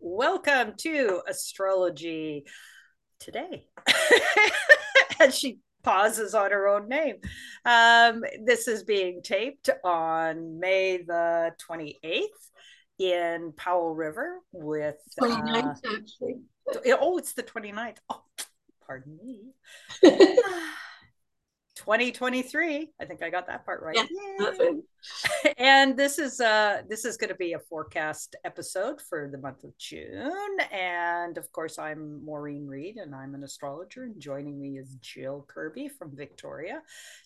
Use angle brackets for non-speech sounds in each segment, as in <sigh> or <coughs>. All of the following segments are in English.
welcome to astrology today. <laughs> and she pauses on her own name. Um, this is being taped on May the 28th in Powell River with 29th, uh, actually. Oh, it's the 29th. Oh, pardon me. <laughs> 2023. I think I got that part right. Yeah, <laughs> and this is uh this is going to be a forecast episode for the month of June. And of course, I'm Maureen Reed and I'm an astrologer. And joining me is Jill Kirby from Victoria.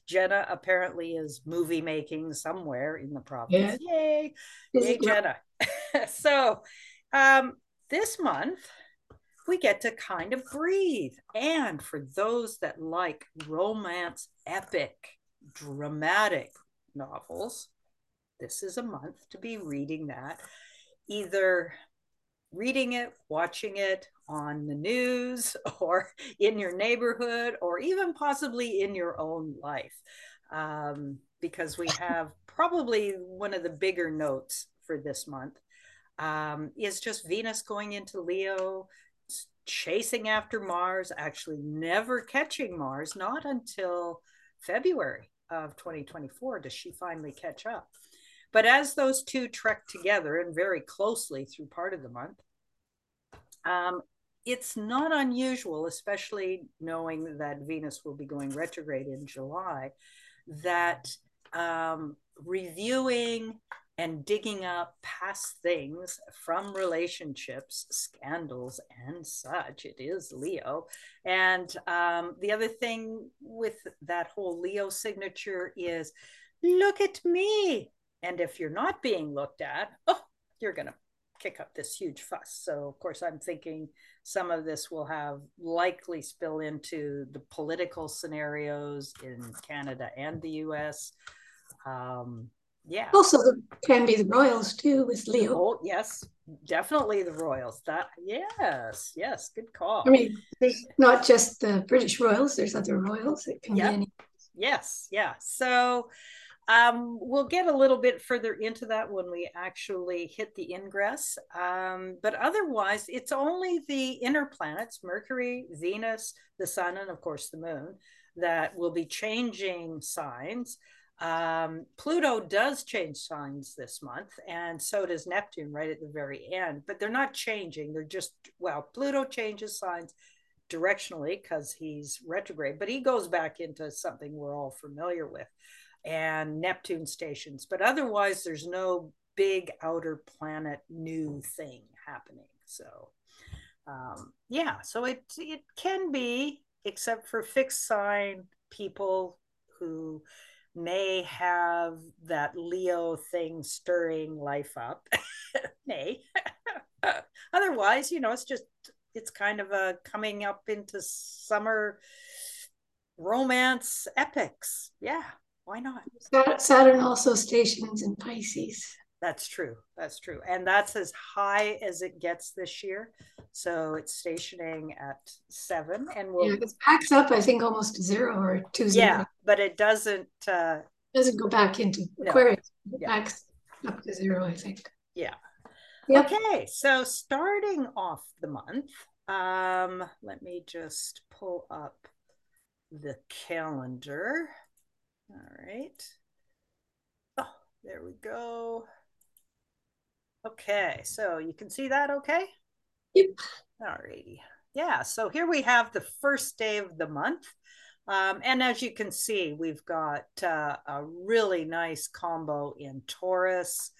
Jenna apparently is movie making somewhere in the province. Yeah. Yay! Yay, Jenna. <laughs> so um this month we get to kind of breathe. And for those that like romance, epic, dramatic novels, this is a month to be reading that. Either reading it, watching it on the news, <laughs> or in your neighborhood, or even possibly in your own life. Um, because we have <laughs> probably one of the bigger notes for this month um, is just Venus going into Leo, chasing after Mars, actually never catching Mars, not until February of 2024 does she finally catch up. But as those two trek together and very closely through part of the month, um, it's not unusual, especially knowing that Venus will be going retrograde in July, that um, reviewing and digging up past things from relationships, scandals, and such. It is Leo. And um, the other thing with that whole Leo signature is look at me. And if you're not being looked at, oh, you're going to kick up this huge fuss. So, of course, I'm thinking some of this will have likely spill into the political scenarios in Canada and the US. Um, yeah. Also, the, can be the royals too with Leo. Oh, yes, definitely the royals. That yes, yes, good call. I mean, there's not just the British royals. There's other royals. It can yep. be any. Yes, yeah. So um, we'll get a little bit further into that when we actually hit the ingress. Um, but otherwise, it's only the inner planets, Mercury, Venus, the Sun, and of course the Moon, that will be changing signs. Um, Pluto does change signs this month, and so does Neptune right at the very end, but they're not changing. They're just, well, Pluto changes signs directionally because he's retrograde, but he goes back into something we're all familiar with and Neptune stations. But otherwise, there's no big outer planet new thing happening. So, um, yeah, so it, it can be, except for fixed sign people who may have that Leo thing stirring life up. <laughs> may. <laughs> Otherwise, you know, it's just it's kind of a coming up into summer romance epics. Yeah, why not? Saturn also stations in Pisces. That's true. That's true. And that's as high as it gets this year. So it's stationing at seven and we'll yeah, it packs up, I think, almost zero or two zero. Yeah, but it doesn't uh doesn't go back into no. Aquarius. It yeah. backs up to zero, I think. Yeah. Yep. Okay, so starting off the month, um, let me just pull up the calendar. All right. Oh, there we go. Okay, so you can see that okay? Yep. All righty. Yeah, so here we have the first day of the month. Um, and as you can see, we've got uh, a really nice combo in Taurus.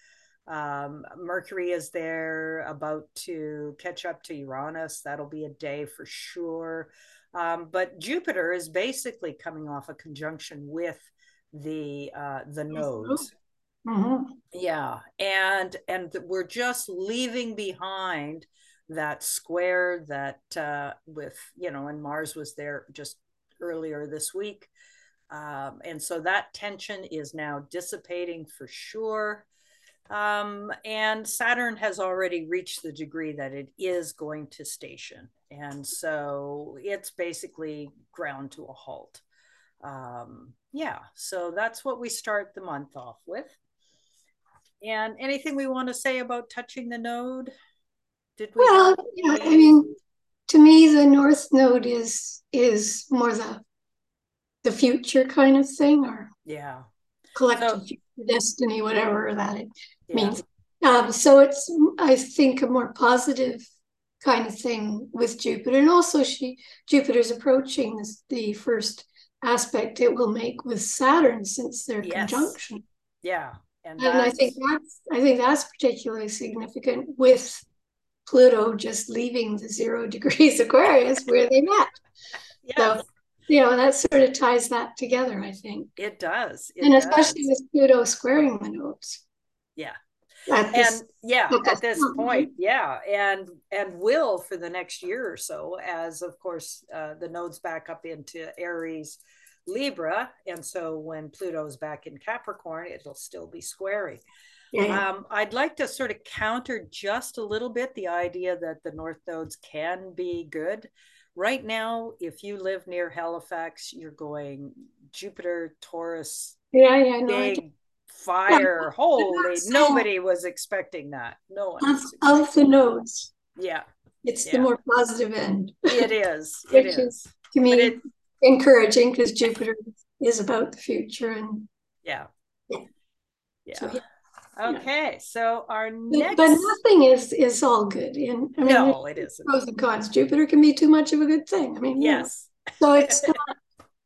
Um, Mercury is there about to catch up to Uranus. That'll be a day for sure. Um, but Jupiter is basically coming off a conjunction with the uh, the nodes. Mm-hmm. Yeah, and and we're just leaving behind that square that uh, with you know, and Mars was there just earlier this week, um, and so that tension is now dissipating for sure. Um, and Saturn has already reached the degree that it is going to station, and so it's basically ground to a halt. Um, yeah, so that's what we start the month off with. And anything we want to say about touching the node? Did we? Well, yeah, I mean, to me, the North Node is is more the the future kind of thing, or yeah, collective so, destiny, whatever that it yeah. means. Um, so it's, I think, a more positive kind of thing with Jupiter, and also she Jupiter's approaching this, the first aspect it will make with Saturn since their yes. conjunction. Yeah, and, and I think that's I think that's particularly significant with Pluto just leaving the zero <laughs> degrees Aquarius where they met. Yes. So you know that sort of ties that together. I think it does, it and especially with Pluto squaring the nodes. Yeah, and yeah at this point yeah and and will for the next year or so as of course uh, the nodes back up into aries libra and so when pluto's back in capricorn it'll still be squaring yeah. um, i'd like to sort of counter just a little bit the idea that the north nodes can be good right now if you live near halifax you're going jupiter taurus yeah yeah no, big fire. Holy, nobody was expecting that. No one. Of, the nodes. Yeah. It's yeah. the more positive end. It is. <laughs> It is. is. To me, it, encouraging because Jupiter is about the future and yeah. Yeah. yeah. So, yeah. Okay, so our next, but, but, nothing is is all good. And I mean, no, it isn't. Pros and cons. Jupiter can be too much of a good thing. I mean, yes. so it's not.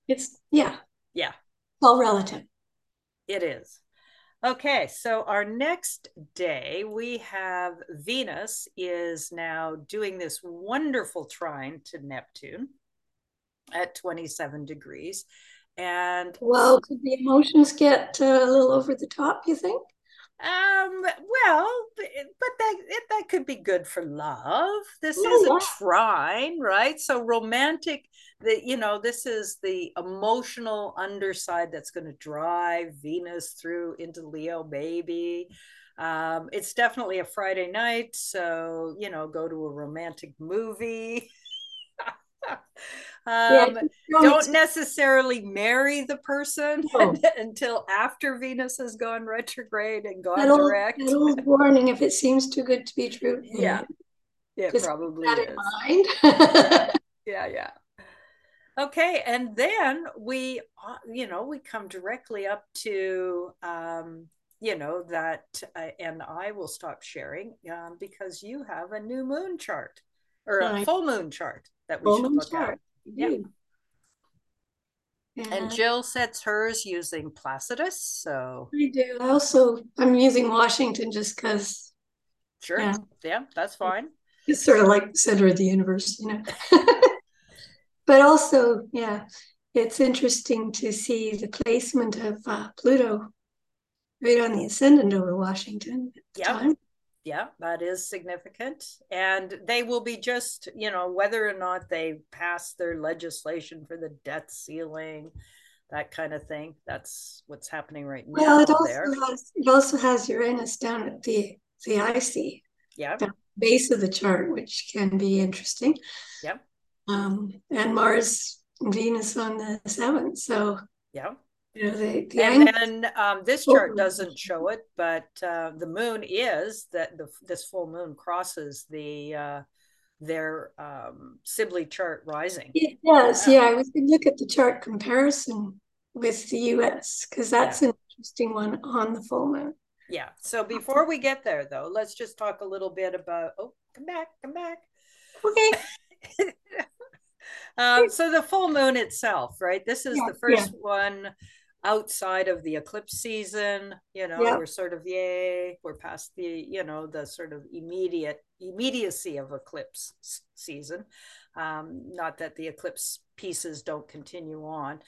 It's yeah. Yeah. all relative. It is. Okay, so our next day we have Venus is now doing this wonderful trine to Neptune at 27 degrees. And well, could the emotions get uh, a little over the top, you think? Um, well, but that that could be good for love. This is yeah. a trine, right? So romantic. that you know this is the emotional underside that's going to drive Venus through into Leo, maybe. Um, it's definitely a Friday night, so you know, go to a romantic movie. <laughs> <laughs> Um, yeah, don't necessarily marry the person no. <laughs> until after Venus has gone retrograde and gone that direct. Old, warning if it seems too good to be true. Yeah, yeah, Just probably is. mind. <laughs> yeah, yeah. Okay, and then we, uh, you know, we come directly up to, um, you know, that, uh, and I will stop sharing um, because you have a new moon chart or a full moon chart that we should look chart. at. Yeah. And Jill sets hers using Placidus. So I do. I also I'm using Washington just because. Sure. Yeah. yeah, that's fine. It's sort of like the center of the universe, you know. <laughs> but also, yeah, it's interesting to see the placement of uh, Pluto right on the ascendant over Washington at the yep. time yeah, that is significant. And they will be just, you know, whether or not they pass their legislation for the debt ceiling, that kind of thing. That's what's happening right now. Well, it also there. has it also has Uranus down at the the IC. Yeah. base of the chart, which can be interesting. Yeah. Um, and Mars and Venus on the seventh. So yeah. You know, the, the and then um, this chart doesn't show it, but uh, the moon is that the this full moon crosses the uh, their um, Sibly chart rising. It does, yeah. yeah. We can look at the chart comparison with the U.S. because that's yeah. an interesting one on the full moon. Yeah. So before we get there, though, let's just talk a little bit about. Oh, come back, come back. Okay. <laughs> um, so the full moon itself, right? This is yeah, the first one outside of the eclipse season you know we're sort of yay we're past the you know the sort of immediate immediacy of eclipse season. Um, not that the eclipse pieces don't continue on.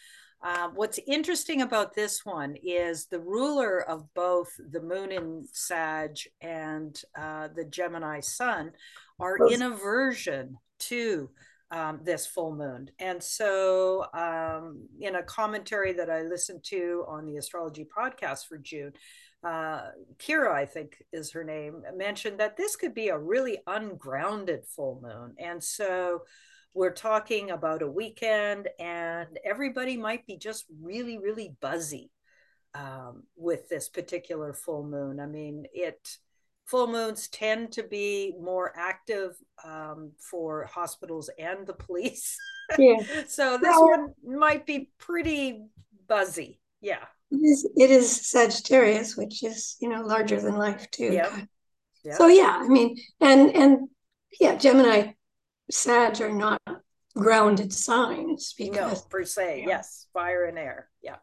Uh, what's interesting about this one is the ruler of both the moon in Sag and uh, the Gemini sun are in aversion to um, this full moon. And so, um, in a commentary that I listened to on the astrology podcast for June, uh, Kira, I think is her name, mentioned that this could be a really ungrounded full moon. And so, we're talking about a weekend, and everybody might be just really, really buzzy um, with this particular full moon. I mean, it full moons tend to be more active um, for hospitals and the police. Yeah. <laughs> so this well, one might be pretty buzzy. Yeah. It is, it is Sagittarius, which is, you know, larger than life too. Yeah. Yep. So yeah, I mean, and and yeah, Gemini, Sag are not grounded signs because no, per se, yes, fire and air. Yeah.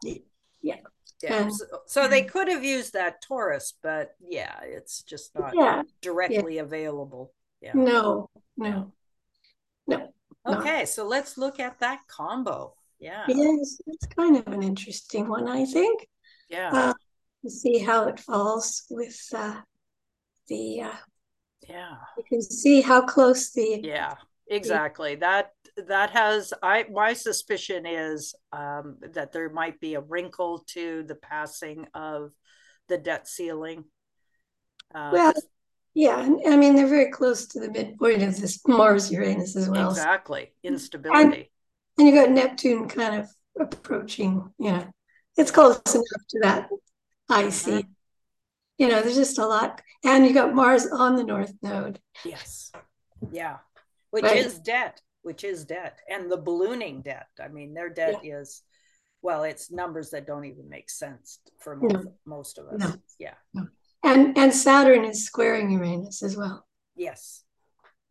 Yeah. Yeah. so, so, they could have used that Taurus, but yeah, it's just not yeah, directly yeah. available. Yeah. No, no, no. Okay, so let's look at that combo. Yeah. Yes, it's kind of an interesting one, I think. Yeah. Uh, to see how it falls with uh, the. Uh, yeah. You can see how close the. Yeah, exactly. That that has I my suspicion is um, that there might be a wrinkle to the passing of the debt ceiling. Uh, well, yeah, I mean they're very close to the midpoint of this Mars Uranus as well. Exactly, instability. And, and you got Neptune kind of approaching. Yeah, it's close enough to that IC. Mm-hmm. You know, there's just a lot, and you got Mars on the North Node. Yes. Yeah, which right. is debt which is debt and the ballooning debt. I mean, their debt yeah. is, well, it's numbers that don't even make sense for most, no. most of us. No. Yeah. No. And and Saturn is squaring Uranus as well. Yes.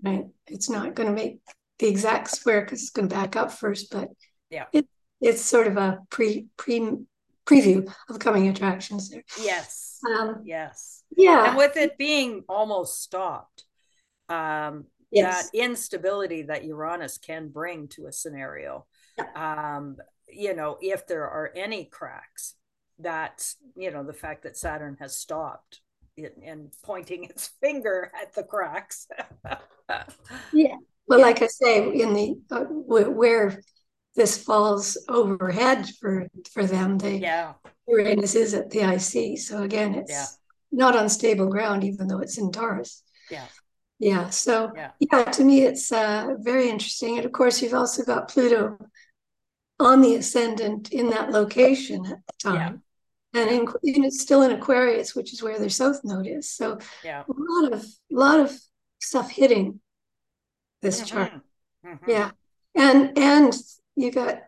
Right. It's not going to make the exact square because it's going to back up first, but yeah, it, it's sort of a pre pre preview of coming attractions there. Yes. Um, yes. Yeah. And with it being almost stopped, um, yes. that instability that Uranus can bring to a scenario. Um, you know, if there are any cracks, that's, you know, the fact that Saturn has stopped and pointing <laughs> its finger at the cracks. <laughs> yeah. Well, like I say, in the uh, where this falls overhead for for them, they yeah Uranus is at the IC, so again, it's yeah. not on stable ground, even though it's in Taurus. Yeah. Yeah. So yeah, yeah to me, it's uh, very interesting. And of course, you've also got Pluto on the ascendant in that location at the time. Yeah. And, in, and it's still in Aquarius, which is where their south node is. So yeah. a lot of a lot of stuff hitting this mm-hmm. chart. Mm-hmm. Yeah. And and you got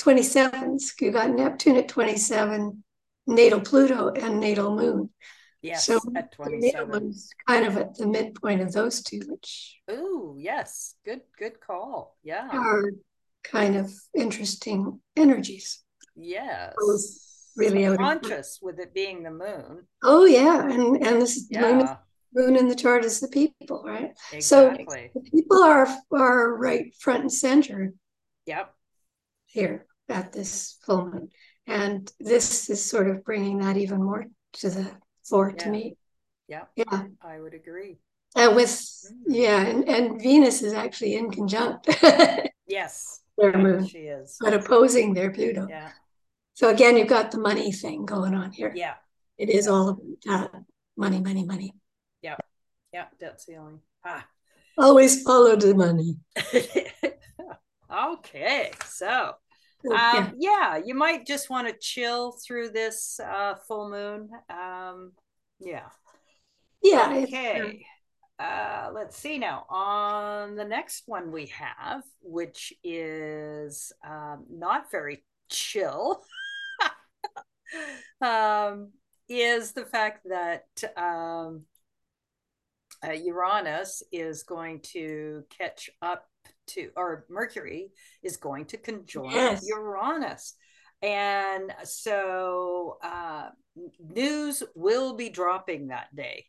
27s, you got Neptune at 27, natal Pluto and natal moon. Yes, so at 27. kind of at the midpoint of those two, which oh yes, good good call. Yeah. Are kind of interesting energies. Yes. really conscious with it being the moon. Oh yeah. And and this yeah. moon, moon in the chart is the people, right? Exactly. So people are are right front and center. Yep. Here at this full moon. And this is sort of bringing that even more to the for yeah. to me. Yeah. Yeah. I would agree. Uh, with mm. yeah, and, and Venus is actually in conjunct. <laughs> yes. Their moon. She is. But opposing their Pluto. Yeah. So again, you've got the money thing going on here. Yeah. It is yeah. all about uh, money, money, money. Yeah. Yeah. Debt ceiling. Ah. Always follow the money. <laughs> okay. So um, yeah. you might just want to chill through this uh, full moon. Um, yeah. Yeah. Okay. Uh, let's see now. On the next one we have, which is um, not very chill, <laughs> um, is the fact that um, uh, Uranus is going to catch up to, or Mercury is going to conjoin yes. Uranus. And so uh, news will be dropping that day.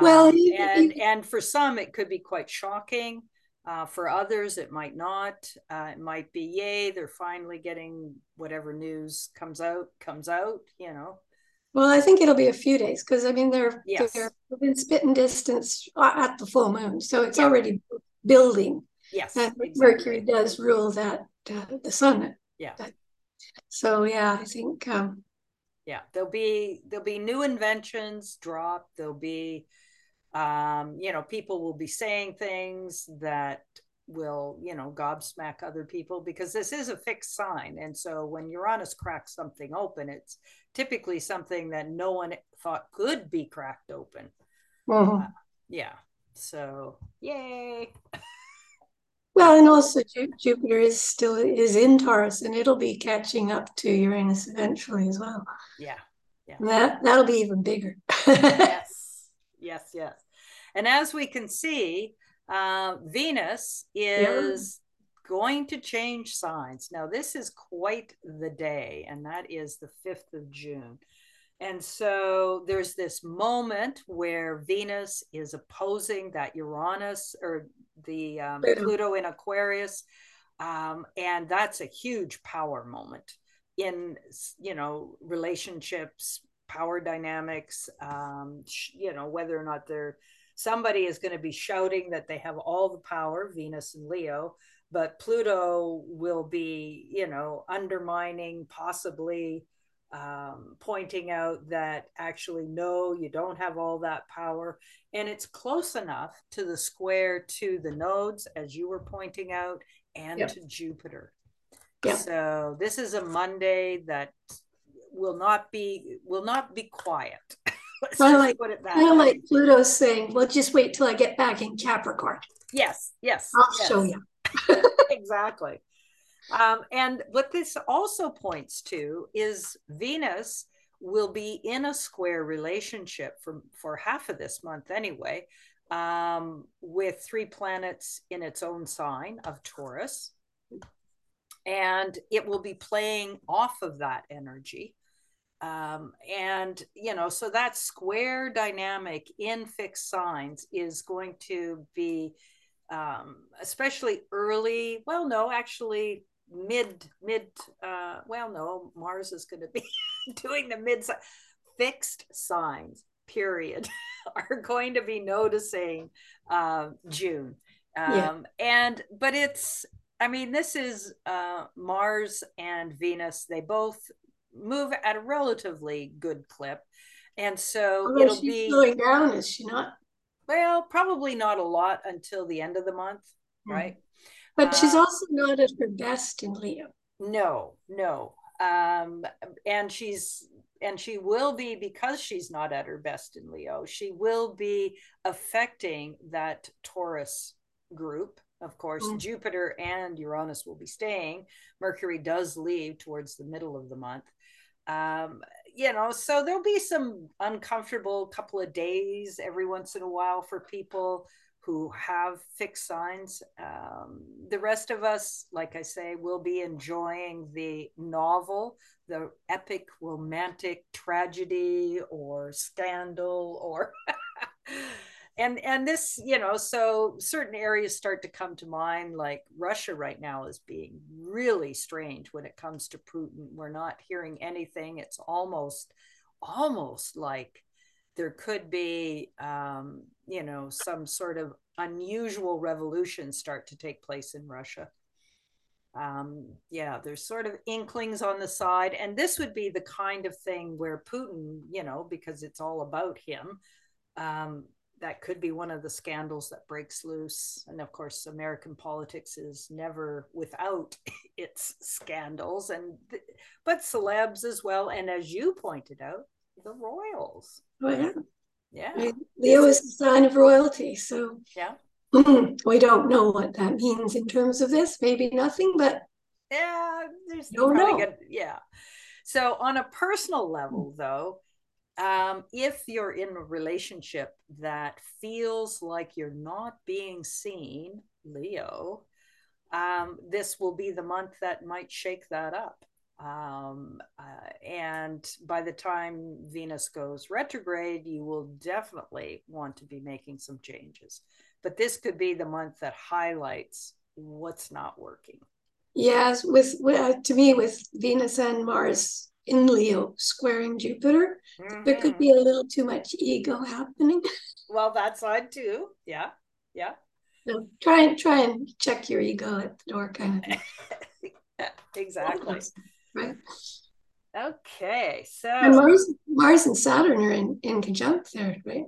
Well, um, and and for some it could be quite shocking. Uh, for others, it might not. Uh, it might be, yay, they're finally getting whatever news comes out, comes out, you know. Well, I think it'll be a few days because I mean they're yes. they're within spitting distance at the full moon, so it's yeah. already building. Yes, exactly. Mercury does rule that uh, the sun. Yeah. So yeah, I think. Um, yeah, there'll be there'll be new inventions drop. There'll be, um, you know, people will be saying things that will you know gobsmack other people because this is a fixed sign and so when uranus cracks something open it's typically something that no one thought could be cracked open Uh-huh. Uh, yeah. So, yay. <laughs> Well, and also Jupiter is still is in Taurus, and it'll be catching up to Uranus eventually as well. Yeah, yeah. That that'll be even bigger. <laughs> yes, yes, yes. And as we can see, uh, Venus is yeah. going to change signs. Now, this is quite the day, and that is the fifth of June. And so there's this moment where Venus is opposing that Uranus or the um, Pluto in Aquarius. Um, and that's a huge power moment in, you know, relationships, power dynamics, um, you know, whether or not they're somebody is going to be shouting that they have all the power, Venus and Leo, but Pluto will be, you know, undermining, possibly um, pointing out that actually, no, you don't have all that power. And it's close enough to the square to the nodes, as you were pointing out, and yep. to Jupiter. Yep. So this is a Monday that will not be will not be quiet. <laughs> of like, kind of like Pluto saying, "Well, just wait till I get back in Capricorn." Yes, yes, I'll yes. show <laughs> you. exactly. Um, and what this also points to is Venus will be in a square relationship for, for half of this month anyway, um, with three planets in its own sign of Taurus. And it will be playing off of that energy. Um, and, you know, so that square dynamic in fixed signs is going to be um, especially early. Well, no, actually, mid mid uh well no mars is going to be <laughs> doing the mid fixed signs period <laughs> are going to be noticing uh june um yeah. and but it's i mean this is uh mars and venus they both move at a relatively good clip and so Although it'll be slowing down is she not well probably not a lot until the end of the month mm-hmm. right but she's uh, also not at her best in Leo. No, no. Um, and she's and she will be because she's not at her best in Leo. She will be affecting that Taurus group. Of course, mm. Jupiter and Uranus will be staying. Mercury does leave towards the middle of the month. Um, you know, so there'll be some uncomfortable couple of days every once in a while for people who have fixed signs. Um, the rest of us, like I say, will be enjoying the novel, the epic romantic tragedy or scandal or. <laughs> and and this you know so certain areas start to come to mind like russia right now is being really strange when it comes to putin we're not hearing anything it's almost almost like there could be um, you know some sort of unusual revolution start to take place in russia um, yeah there's sort of inklings on the side and this would be the kind of thing where putin you know because it's all about him um, that could be one of the scandals that breaks loose and of course american politics is never without <laughs> its scandals and but celebs as well and as you pointed out the royals. Oh yeah. Yeah. Leo is a sign of royalty. So yeah. <clears throat> we don't know what that means in terms of this. Maybe nothing, but yeah, there's don't. Good, yeah. So on a personal level, though, um, if you're in a relationship that feels like you're not being seen, Leo, um, this will be the month that might shake that up. Um, uh, and by the time Venus goes retrograde, you will definitely want to be making some changes. But this could be the month that highlights what's not working. Yes, with, with uh, to me, with Venus and Mars in Leo squaring Jupiter, mm-hmm. there could be a little too much ego happening. Well, that side too. Yeah, yeah. So try and try and check your ego at the door, kind of. <laughs> exactly. Right. Okay, so and Mars, Mars and Saturn are in in conjunct there, right?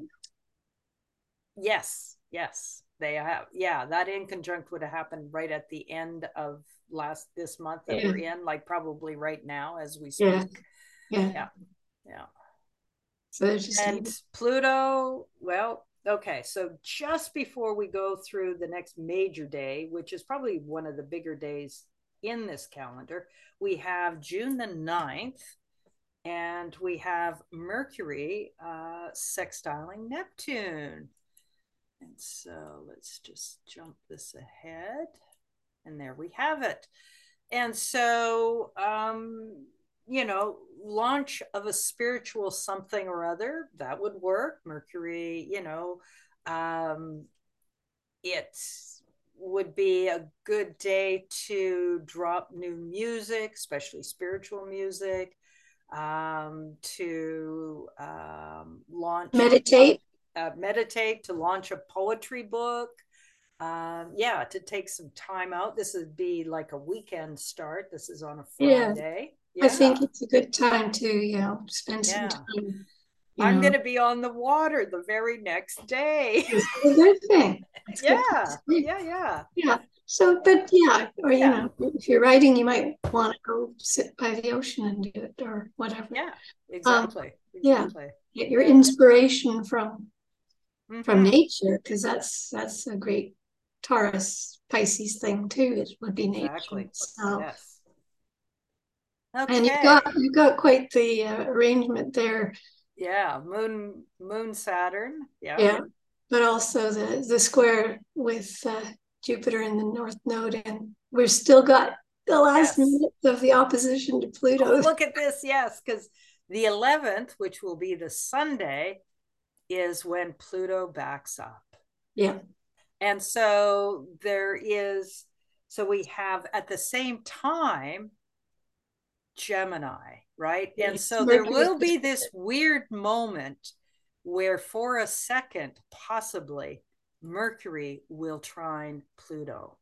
Yes, yes, they have. Yeah, that in conjunct would have happened right at the end of last this month that yeah. we're in, like probably right now as we speak. Yeah, yeah, yeah. yeah. So there's just and Pluto. Well, Okay, so just before we go through the next major day, which is probably one of the bigger days in this calendar, we have June the 9th, and we have Mercury uh, sextiling Neptune. And so let's just jump this ahead. And there we have it. And so, um, you know, launch of a spiritual something or other, that would work. Mercury, you know, um, it would be a good day to drop new music, especially spiritual music, um, to um, launch meditate, uh, meditate, to launch a poetry book. Um, yeah, to take some time out. This would be like a weekend start. This is on a Friday. Yeah. Yeah. I think it's a good time to, you know, spend yeah. some time. I'm going to be on the water the very next day. Good thing. Yeah, good yeah, yeah, yeah. So, but yeah, or you know, if you're writing, you might want to go sit by the ocean and do it, or whatever. Yeah, exactly. Um, exactly. Yeah, get your inspiration from mm-hmm. from nature because that's that's a great Taurus Pisces thing too. It would be nature. Exactly. So, yes Okay. And you've got you've got quite the uh, arrangement there. Yeah, moon moon Saturn. Yeah. Yeah, but also the the square with uh, Jupiter in the North Node, and we've still got the last yes. minute of the opposition to Pluto. Oh, look at this, yes, because the 11th, which will be the Sunday, is when Pluto backs up. Yeah. And so there is, so we have at the same time Gemini, right? And so there will be this weird moment where, for a second, possibly Mercury will trine Pluto.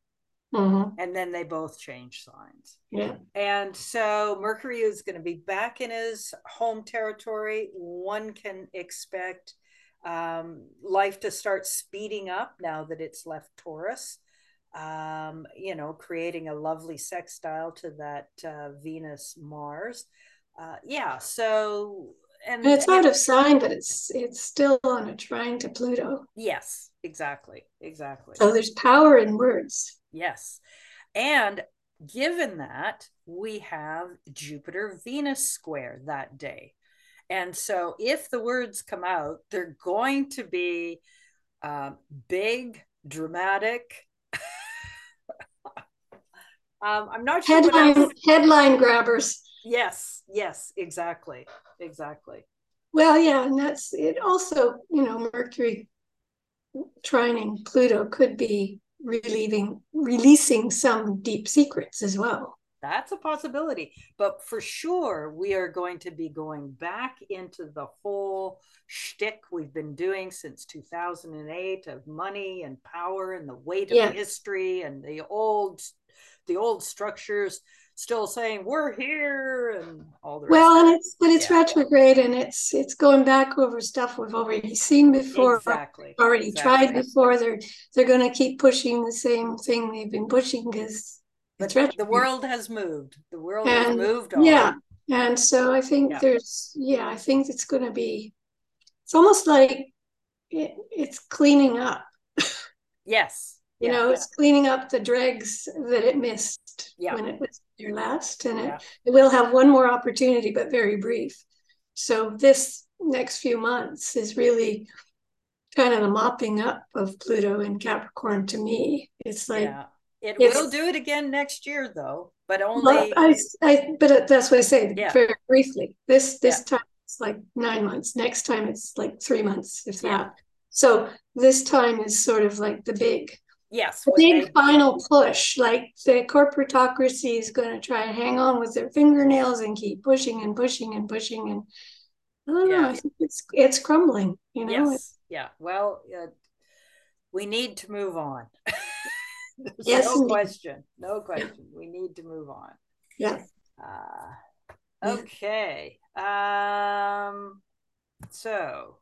Mm-hmm. And then they both change signs. Yeah. And so Mercury is going to be back in his home territory. One can expect um, life to start speeding up now that it's left Taurus um, you know, creating a lovely sextile to that uh, Venus Mars. Uh, yeah, so and, and it's out of sign, but it's it's still on a trine to Pluto. Yes, exactly, exactly. So there's power in words. Yes, and given that we have Jupiter Venus square that day, and so if the words come out, they're going to be uh, big, dramatic, <laughs> um, I'm not sure. Headline, headline grabbers. Yes, yes, exactly, exactly. Well, yeah, and that's it. Also, you know, Mercury trining Pluto could be relieving, releasing some deep secrets as well. That's a possibility, but for sure, we are going to be going back into the whole shtick we've been doing since 2008 of money and power and the weight of history and the old the old structures still saying we're here and all the well and it's but it's yeah. retrograde and it's it's going back over stuff we've already seen before exactly. already exactly. tried before. They're they're going to keep pushing the same thing they've been pushing because the world has moved. The world and, has moved on. yeah. And so i think yeah. there's yeah i think it's going to be it's almost like it, it's cleaning up. <laughs> Yes. You yeah, know, it's cleaning up the dregs that it missed yeah. when it was there last. And it, it will have one more opportunity, but very brief. So this next few months is really kind of the mopping up of Pluto in Capricorn to me. It's like yeah. it will do it again next year though, but only well, I, I but that's what I say very briefly. This this time it's like nine months. Next time it's like three months, if that. So this time is sort of like the big Yes. Big final push, like the corporatocracy is going to try and hang on with their fingernails and keep pushing and pushing and pushing. And I don't yeah. know, I think it's, it's crumbling, you know? Yes. Yeah. Well, uh, we need to move on. <laughs> yes. No indeed. question. No question. We need to move on. Yeah. Uh, okay. Um, so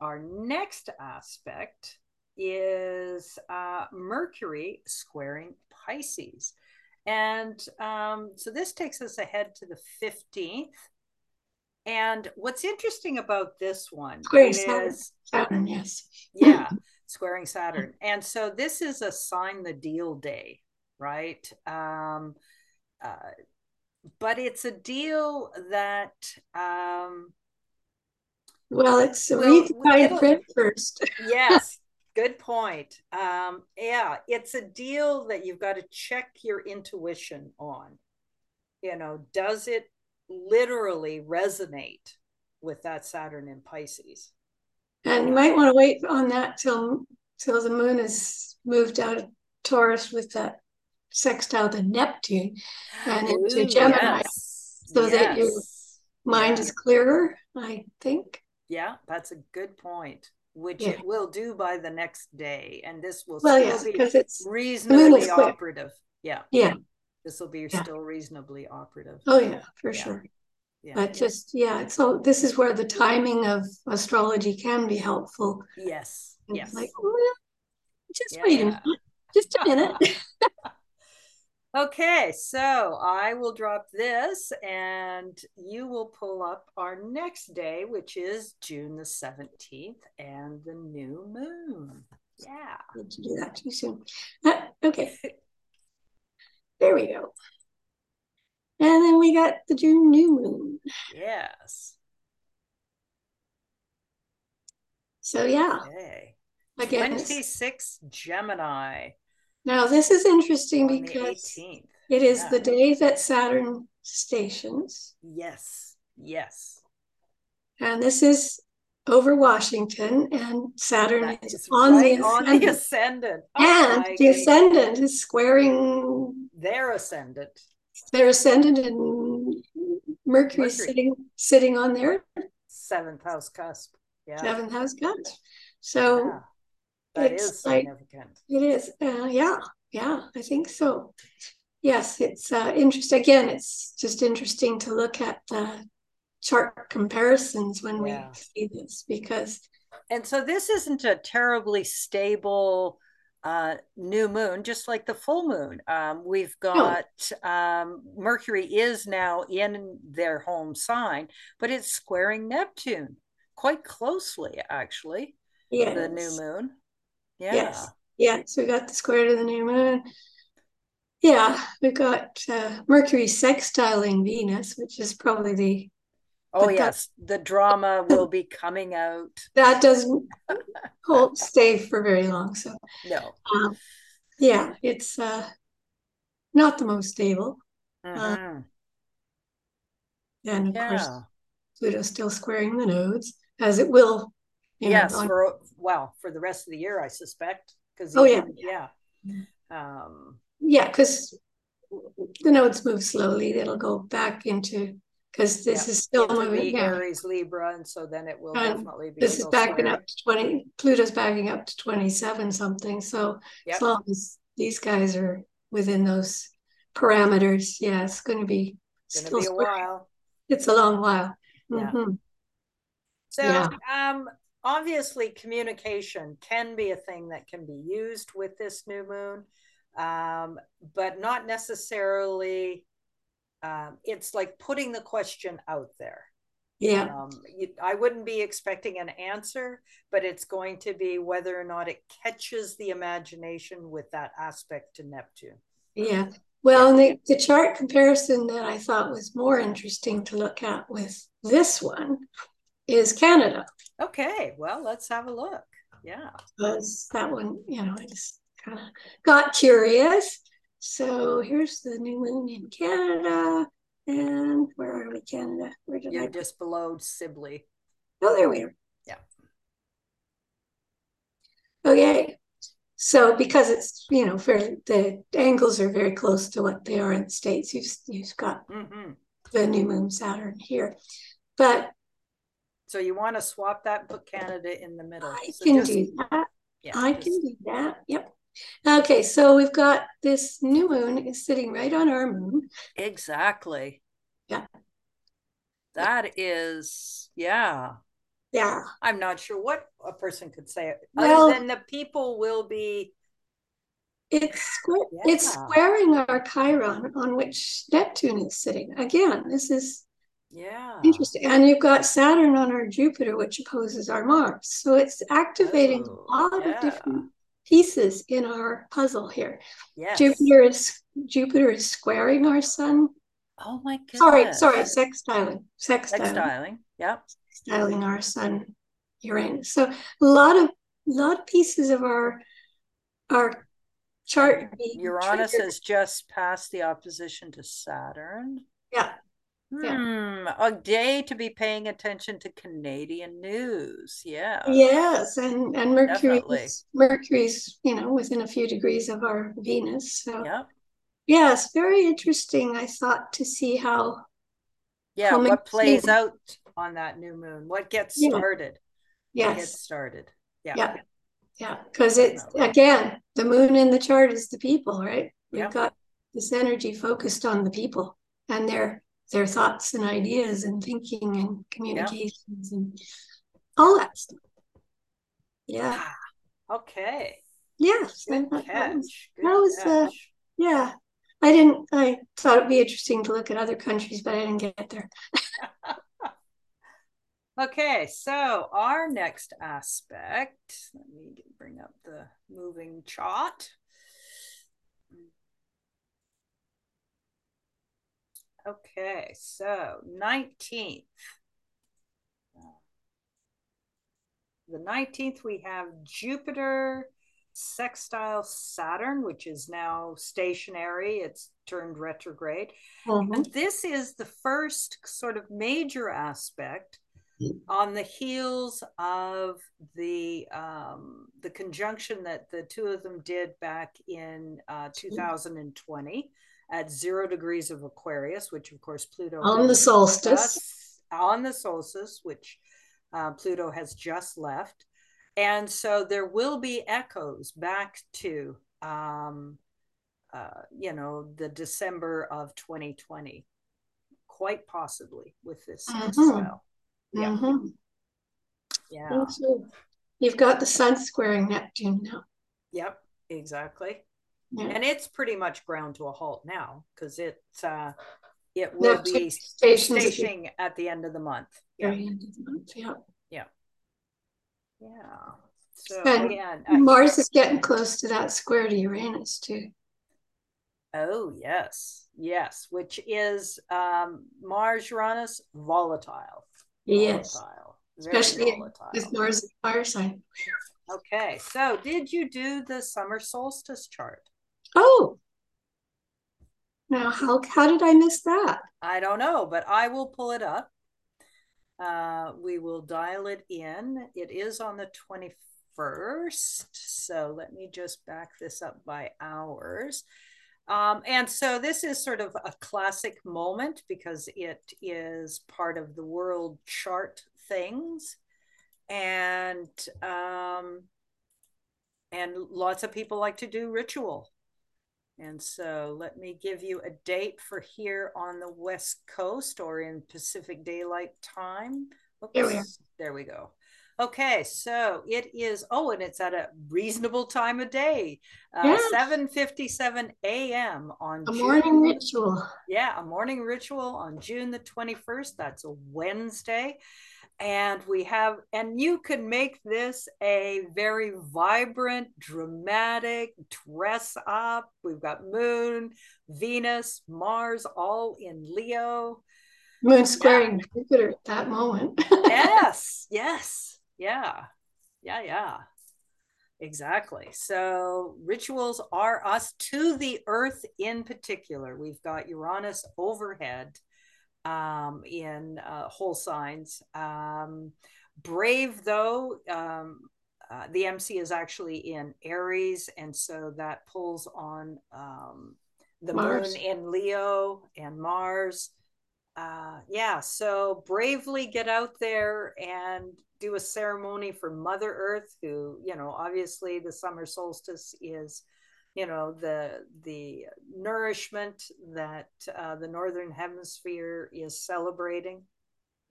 our next aspect is uh, Mercury squaring Pisces. And um, so this takes us ahead to the 15th. And what's interesting about this one Squaring is Saturn. Saturn, yes. yeah, <laughs> squaring Saturn. And so this is a sign the deal day, right? Um, uh, but it's a deal that um, well, it's read the fine print first. <laughs> yes, good point. Um, yeah, it's a deal that you've got to check your intuition on. You know, does it literally resonate with that Saturn in Pisces? And you might want to wait on that till till the moon is moved out of Taurus with that sextile to Neptune and Ooh, into Gemini, yes. so yes. that your mind is clearer. I think. Yeah, that's a good point. Which yeah. it will do by the next day, and this will well, yes, be it's reasonably operative. Yeah, yeah, this will be yeah. still reasonably operative. Oh yeah, for sure. Yeah. But just yeah, so this is where the timing of astrology can be helpful. Yes. yes. Like, well, just wait a minute. Just a minute. <laughs> <laughs> Okay, so I will drop this and you will pull up our next day, which is June the 17th and the new moon. Yeah. Need to do that too soon. Uh, okay. <laughs> there we go. And then we got the June new moon. Yes. So yeah. Okay. Again, 26 Gemini. Now, this is interesting On because it is yeah. the day that Saturn stations. Yes, yes. And this is over Washington, and Saturn that is, is on, right the on the ascendant. Oh, and the ascendant is squaring their ascendant. Their ascendant, and Mercury, Mercury. sitting sitting on their seventh house cusp. Yeah. Seventh house cusp. So yeah. That it's is significant. Like, it is. Uh, yeah. Yeah. I think so. Yes. It's uh, interesting. Again, it's just interesting to look at the chart comparisons when yeah. we see this because. And so this isn't a terribly stable uh, new moon, just like the full moon. Um, we've got no. um, Mercury is now in their home sign, but it's squaring Neptune quite closely, actually. Yes. The new moon. Yeah. Yes. Yeah. So we got the square to the new moon. Yeah, we've got uh, Mercury sextiling Venus, which is probably the. Oh yes, the drama will be coming out. <laughs> That doesn't hold stay for very long. So no. Um, yeah, it's uh, not the most stable. Mm-hmm. Uh, and of yeah. course, Pluto's still squaring the nodes, as it will yes, know, for well, for the rest of the year, I suspect. Because oh yeah, yeah, um, yeah, because the nodes move slowly. It'll go back into because this yeah, is still moving. Yeah. Aries, Libra, and so then it will and definitely be. This is backing up to twenty. Pluto's backing up to twenty-seven something. So yep. as long as these guys are within those parameters, yeah, it's going to be. It's going to be a while. It's a long while. Yeah. Mm-hmm. So, yeah. um, obviously communication can be a thing that can be used with this new moon um, but not necessarily um, it's like putting the question out there. Yeah. Um, you, i wouldn't be expecting an answer but it's going to be whether or not it catches the imagination with that aspect to neptune. Yeah. Well the, the chart comparison that i thought was more interesting to look at with this one is Canada. Okay, well, let's have a look. Yeah. Because that one, you know, I just kind of got curious. So here's the new moon in Canada. And where are we, Canada? Where did You're I just below Sibly. Oh, there we are. Yeah. Okay. So because it's, you know, fairly, the angles are very close to what they are in the States, you've, you've got mm-hmm. the new moon Saturn here. But so you want to swap that and put Canada in the middle. I so can just, do that. Yeah, I just, can do that. Yep. Okay, so we've got this new moon is sitting right on our moon. Exactly. Yeah. That is, yeah. Yeah. I'm not sure what a person could say well, other than the people will be. It's yeah. it's squaring our Chiron on which Neptune is sitting. Again, this is Yeah. Interesting. And you've got Saturn on our Jupiter, which opposes our Mars. So it's activating oh, a lot yeah. of different pieces in our puzzle here. Yes. Jupiter is Jupiter is squaring our sun. Oh my god. Sorry, sorry, sextiling. Sextiling. Sextiling. Yep. Sextiling our sun Uranus. So a lot of lot of pieces of our our chart. Uranus triggered. has just passed the opposition to Saturn. Yeah. Hmm, a day to be paying attention to Canadian news. Yeah. Yes, and and Mercury's Mercury's you know within a few degrees of our Venus. So yeah. Yes, very interesting. I thought to see how. Yeah, how what plays out on that new moon? What gets yeah. started? Yes. What gets started. Yeah. Yeah. Yeah. Because it's again, the moon in the chart is the people, right? We've yeah. got this energy focused on the people and their their thoughts and ideas and thinking and communications yeah. and all that stuff. Yeah. Okay. Yes. Good that, catch. Was, Good that was uh, yeah. I didn't I thought it'd be interesting to look at other countries, but I didn't get there. <laughs> okay, so our next aspect, let me bring up the moving chart. Okay, so 19th. The 19th, we have Jupiter sextile Saturn, which is now stationary. It's turned retrograde. Mm-hmm. And this is the first sort of major aspect on the heels of the um, the conjunction that the two of them did back in uh, 2020 at zero degrees of Aquarius, which of course Pluto on the solstice on the solstice, which uh, Pluto has just left, and so there will be echoes back to um, uh, you know the December of 2020, quite possibly with this mm-hmm. style. Yeah, mm-hmm. yeah. You've got the Sun squaring Neptune now. Yep, exactly yeah. and it's pretty much ground to a halt now because it's uh, it will be stationing at the end of the month. Yeah. The month. Yeah. Yeah. Yeah. So and again, Mars I, is getting close to that square to Uranus too. Oh yes, yes, which is um, Mars Uranus volatile. Yes. Volatile. Especially volatile. with Mars fire sign. Okay, so did you do the summer solstice chart? Oh, now how how did I miss that? I don't know, but I will pull it up. Uh, we will dial it in. It is on the 21st. So let me just back this up by hours. Um, and so this is sort of a classic moment because it is part of the world chart things. And um, and lots of people like to do ritual and so let me give you a date for here on the West Coast or in Pacific Daylight Time. Oops, there, we go. Okay, so it is. Oh, and it's at a reasonable time of day, uh, seven fifty-seven a.m. on a June, morning ritual. Yeah, a morning ritual on June the twenty-first. That's a Wednesday, and we have and you can make this a very vibrant dramatic dress up. We've got moon venus mars all in leo. Moon squaring yeah. jupiter at that moment. <laughs> Yes yes. Yeah. Yeah yeah. Exactly. So rituals are us to the earth in particular. We've got uranus overhead um, in uh, whole signs. Um, brave, though, um, uh, the MC is actually in Aries, and so that pulls on um, the Mars. moon in Leo and Mars. Uh, yeah, so bravely get out there and do a ceremony for Mother Earth, who, you know, obviously the summer solstice is you know the the nourishment that uh, the northern hemisphere is celebrating.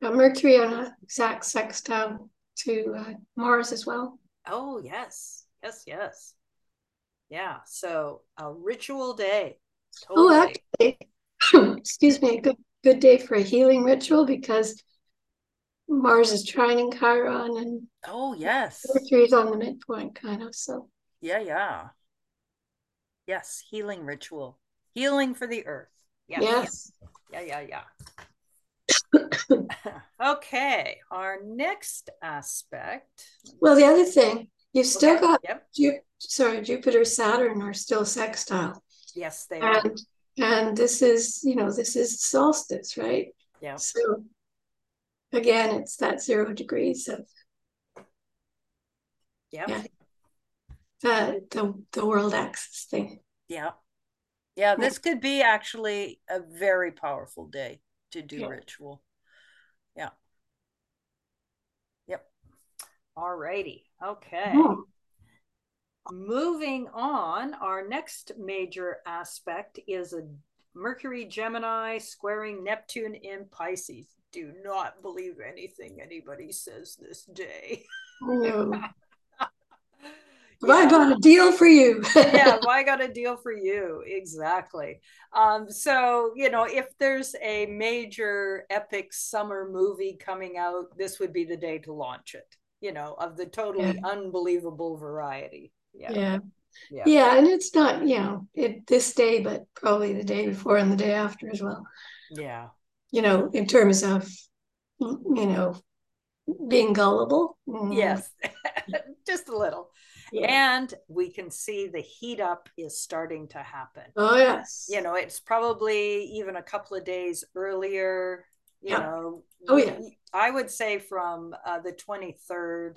Mercury on a exact sextile to uh, mars as well. Oh yes. Yes yes. Yeah so a ritual day. Totally. oh actually <laughs> excuse me a good good day for a healing ritual because Mars is trining Chiron and oh yes, Mercury's on the midpoint, kind of. So. Yeah, yeah, yes, healing ritual, healing for the earth. Yes, yes. yeah, yeah, yeah. <coughs> <coughs> okay, our next aspect. Well, the other thing you've still okay. got yep. Ju- sorry, Jupiter, Saturn are still sextile. Yes, they and, are. And this is, you know, this is solstice, right? Yeah. So again, it's that zero degrees of yep. yeah. The the the world axis thing. Yeah. Yeah, this could be actually a very powerful day to do yeah. ritual. Yeah. Yep. All righty. Okay. Yeah. Moving on, our next major aspect is a Mercury Gemini squaring Neptune in Pisces. Do not believe anything anybody says this day. No. <laughs> Have yeah. I got a deal for you? yeah, <laughs> I got a deal for you? Exactly. Um, so, you know, if there's a major epic summer movie coming out, this would be the day to launch it, you know, of the totally yeah. unbelievable variety. Yeah. yeah. Yeah. yeah. and it's not, you know, it this day, but probably the day before and the day after as well. Yeah. You know, in terms of, you know, being gullible. Mm. Yes, <laughs> just a little. Yeah. And we can see the heat up is starting to happen. Oh, yes. You know, it's probably even a couple of days earlier. You yeah. know, oh, yeah. I would say from uh, the 23rd,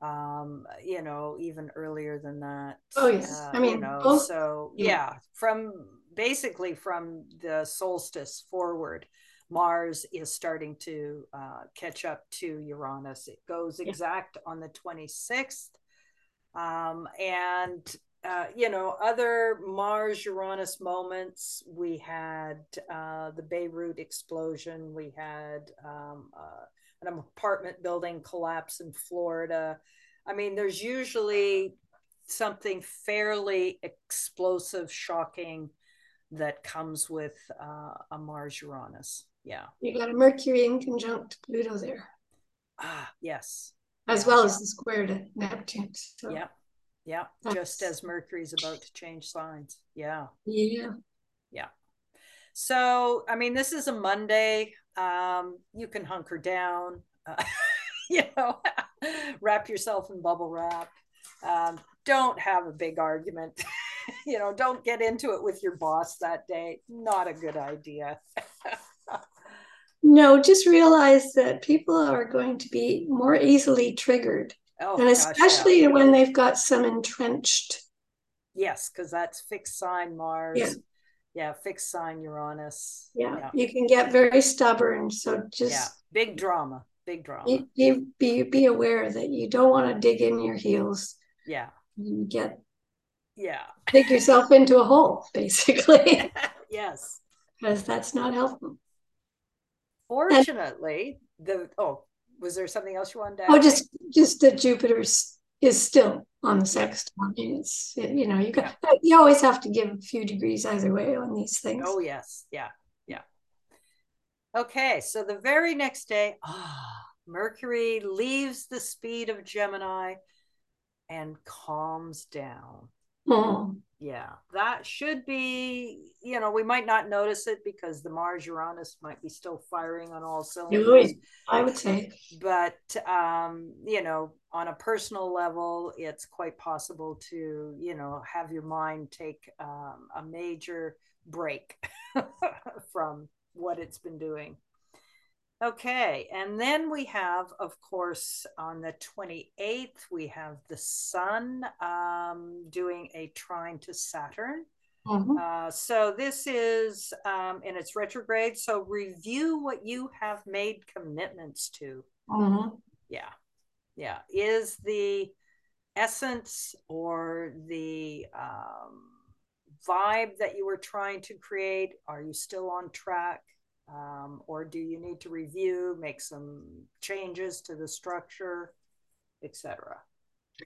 um, you know, even earlier than that. Oh, yes. Uh, I mean, you know, both, so yeah. yeah, from basically from the solstice forward. Mars is starting to uh, catch up to Uranus. It goes exact yeah. on the 26th um, and, uh, you know, other Mars Uranus moments, we had uh, the Beirut explosion, we had um, uh, an apartment building collapse in Florida. I mean, there's usually something fairly explosive, shocking that comes with uh, a Mars Uranus. Yeah. You got a Mercury in conjunct Pluto there. Ah, yes as well as the square to Neptune. So yeah, yeah. Just as Mercury's about to change signs. Yeah. Yeah. Yeah. So, I mean, this is a Monday. Um, you can hunker down, uh, <laughs> you know, <laughs> wrap yourself in bubble wrap. Um, don't have a big argument. <laughs> you know, don't get into it with your boss that day. Not a good idea. No, just realize that people are going to be more easily triggered. Oh, and especially gosh, yeah. when they've got some entrenched. Yes, because that's fixed sign Mars. Yeah. yeah, fixed sign Uranus. Yeah. yeah. you can get very stubborn. So just yeah, big drama, big drama. You, you be be aware that you don't want to dig in your heels. Yeah, you get yeah dig yourself into a hole, basically. <laughs> yes, <laughs> because that's not helpful. Fortunately, and, the oh, was there something else you wanted to? Oh, add? Oh, just just that Jupiter is still on the sextile. I mean, it's you know you got yeah. you always have to give a few degrees either way on these things. Oh yes, yeah, yeah. Okay, so the very next day, ah, oh, Mercury leaves the speed of Gemini and calms down. Oh yeah that should be you know we might not notice it because the mars uranus might be still firing on all cylinders. I would say. But um you know on a personal level it's quite possible to you know have your mind take um, a major break <laughs> from what it's been doing Okay, and then we have, of course, on the 28th, we have the Sun um, doing a trine to Saturn. Mm-hmm. Uh, so this is um, in its retrograde. So review what you have made commitments to. Mm-hmm. Yeah, yeah. Is the essence or the um, vibe that you were trying to create? Are you still on track? Um, or do you need to review, make some changes to the structure, etc.?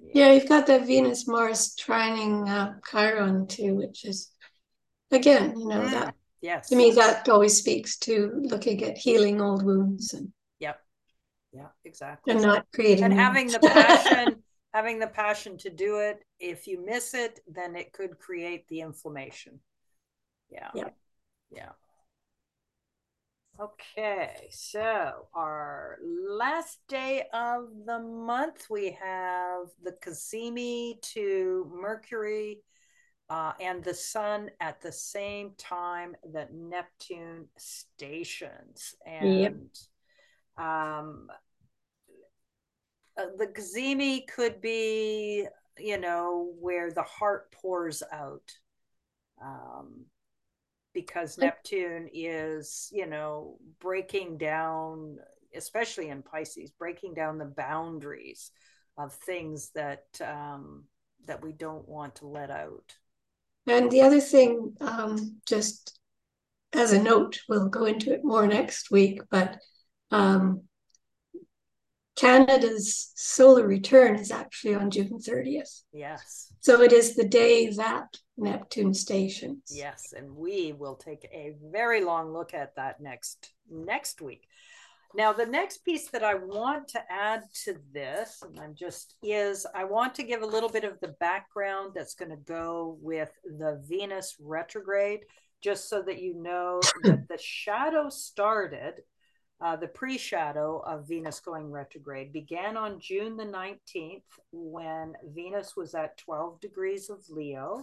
Yeah. yeah. you've got that Venus Mars trining uh, Chiron too, which is again, you know, mm. that Yes. To me, that always speaks to looking at healing old wounds and yep. Yeah, exactly. And not creating and having the <laughs> passion, having the passion to do it. If you miss it, then it could create the inflammation. Yeah. Yeah. Yeah. Okay, so our last day of the month, we have the Cazimi to Mercury uh, and the Sun at the same time that Neptune stations. And yep. um, uh, the Cazimi could be, you know, where the heart pours out. Um, because Neptune is, you know, breaking down, especially in Pisces, breaking down the boundaries of things that um, that we don't want to let out. And the other thing, um, just as a note, we'll go into it more next week, but um, Canada's solar return is actually on June 30th. Yes. So it is the day that Neptune stations. Yes, and we will take a very long look at that next next week. Now, the next piece that I want to add to this, and I'm just is I want to give a little bit of the background that's going to go with the Venus retrograde, just so that you know that the shadow started uh, the pre shadow of Venus going retrograde began on June the 19th when Venus was at 12 degrees of Leo.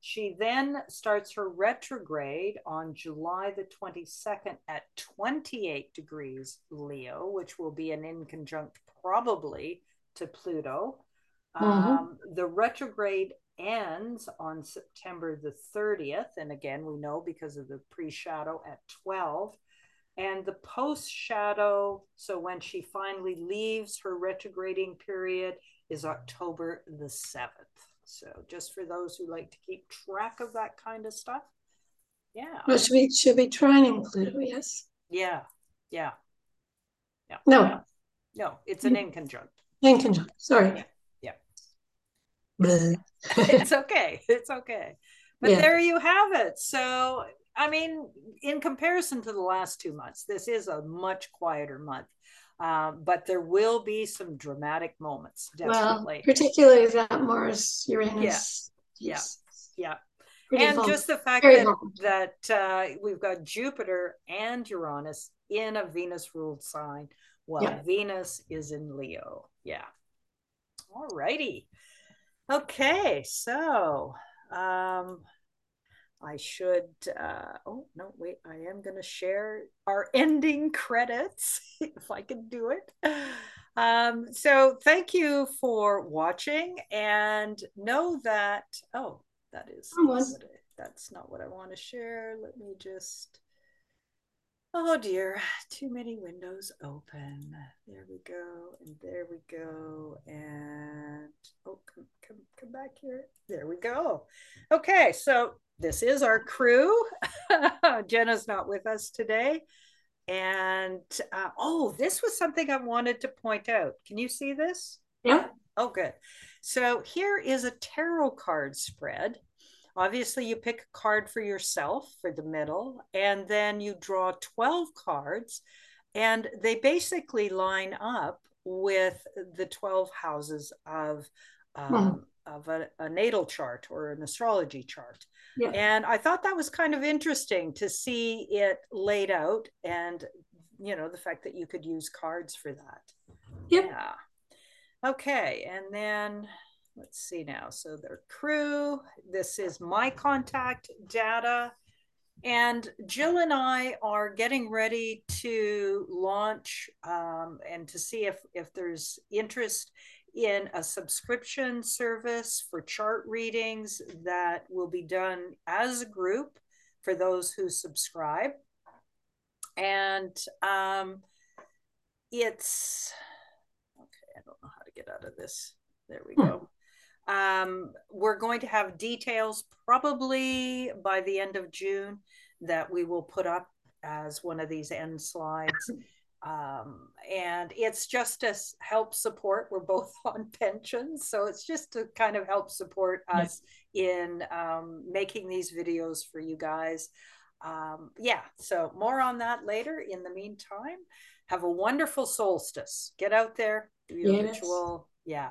She then starts her retrograde on July the 22nd at 28 degrees Leo, which will be an inconjunct probably to Pluto. Mm-hmm. Um, the retrograde ends on September the 30th. And again, we know because of the pre shadow at 12 and the post shadow so when she finally leaves her retrograding period is october the 7th so just for those who like to keep track of that kind of stuff yeah. Should we should be trining pluto yes. Yeah yeah. Yeah. No. Yeah. no it's an mm-hmm. inconjunct. Inconjunct sorry. Yeah, yeah. <laughs> it's okay it's okay. But yeah. there you have it. So I mean, in comparison to the last two months, this is a much quieter month. Um, but there will be some dramatic moments, definitely. Well, particularly that Mars Uranus. Yeah, yeah, yeah. And fun. just the fact Very that that uh, we've got Jupiter and Uranus in a Venus ruled sign, while yeah. Venus is in Leo. Yeah. All righty. Okay, so um, I should, uh, oh, no, wait, I am going to share our ending credits <laughs> if I can do it. Um, so thank you for watching and know that, oh, that is, that's not what I want to share. Let me just, oh dear, too many windows open. There we go. And there we go. And, oh, come, come, come back here. There we go. Okay. So this is our crew. <laughs> Jenna's not with us today. And uh, oh, this was something I wanted to point out. Can you see this? Yeah. Oh, good. So here is a tarot card spread. Obviously, you pick a card for yourself for the middle, and then you draw 12 cards, and they basically line up with the 12 houses of um, hmm of a, a, natal chart or an astrology chart. Yeah. And I thought that was kind of interesting to see it laid out and, you know, the fact that you could use cards for that. Yeah. Okay. And then let's see now. So their crew, this is my contact data. And Jill and I are getting ready to launch um, and to see if, if there's interest in a subscription service for chart readings that will be done as a group for those who subscribe. And um, it's okay, I don't know how to get out of this. There we go. Um, we're going to have details probably by the end of June that we will put up as one of these end slides um, and it's just to help support we're both <laughs> on pensions so it's just to kind of help support us in um, making these videos for you guys um, yeah, so more on that later. In the meantime, have a wonderful solstice. Get out there, do your yes. ritual. Yeah.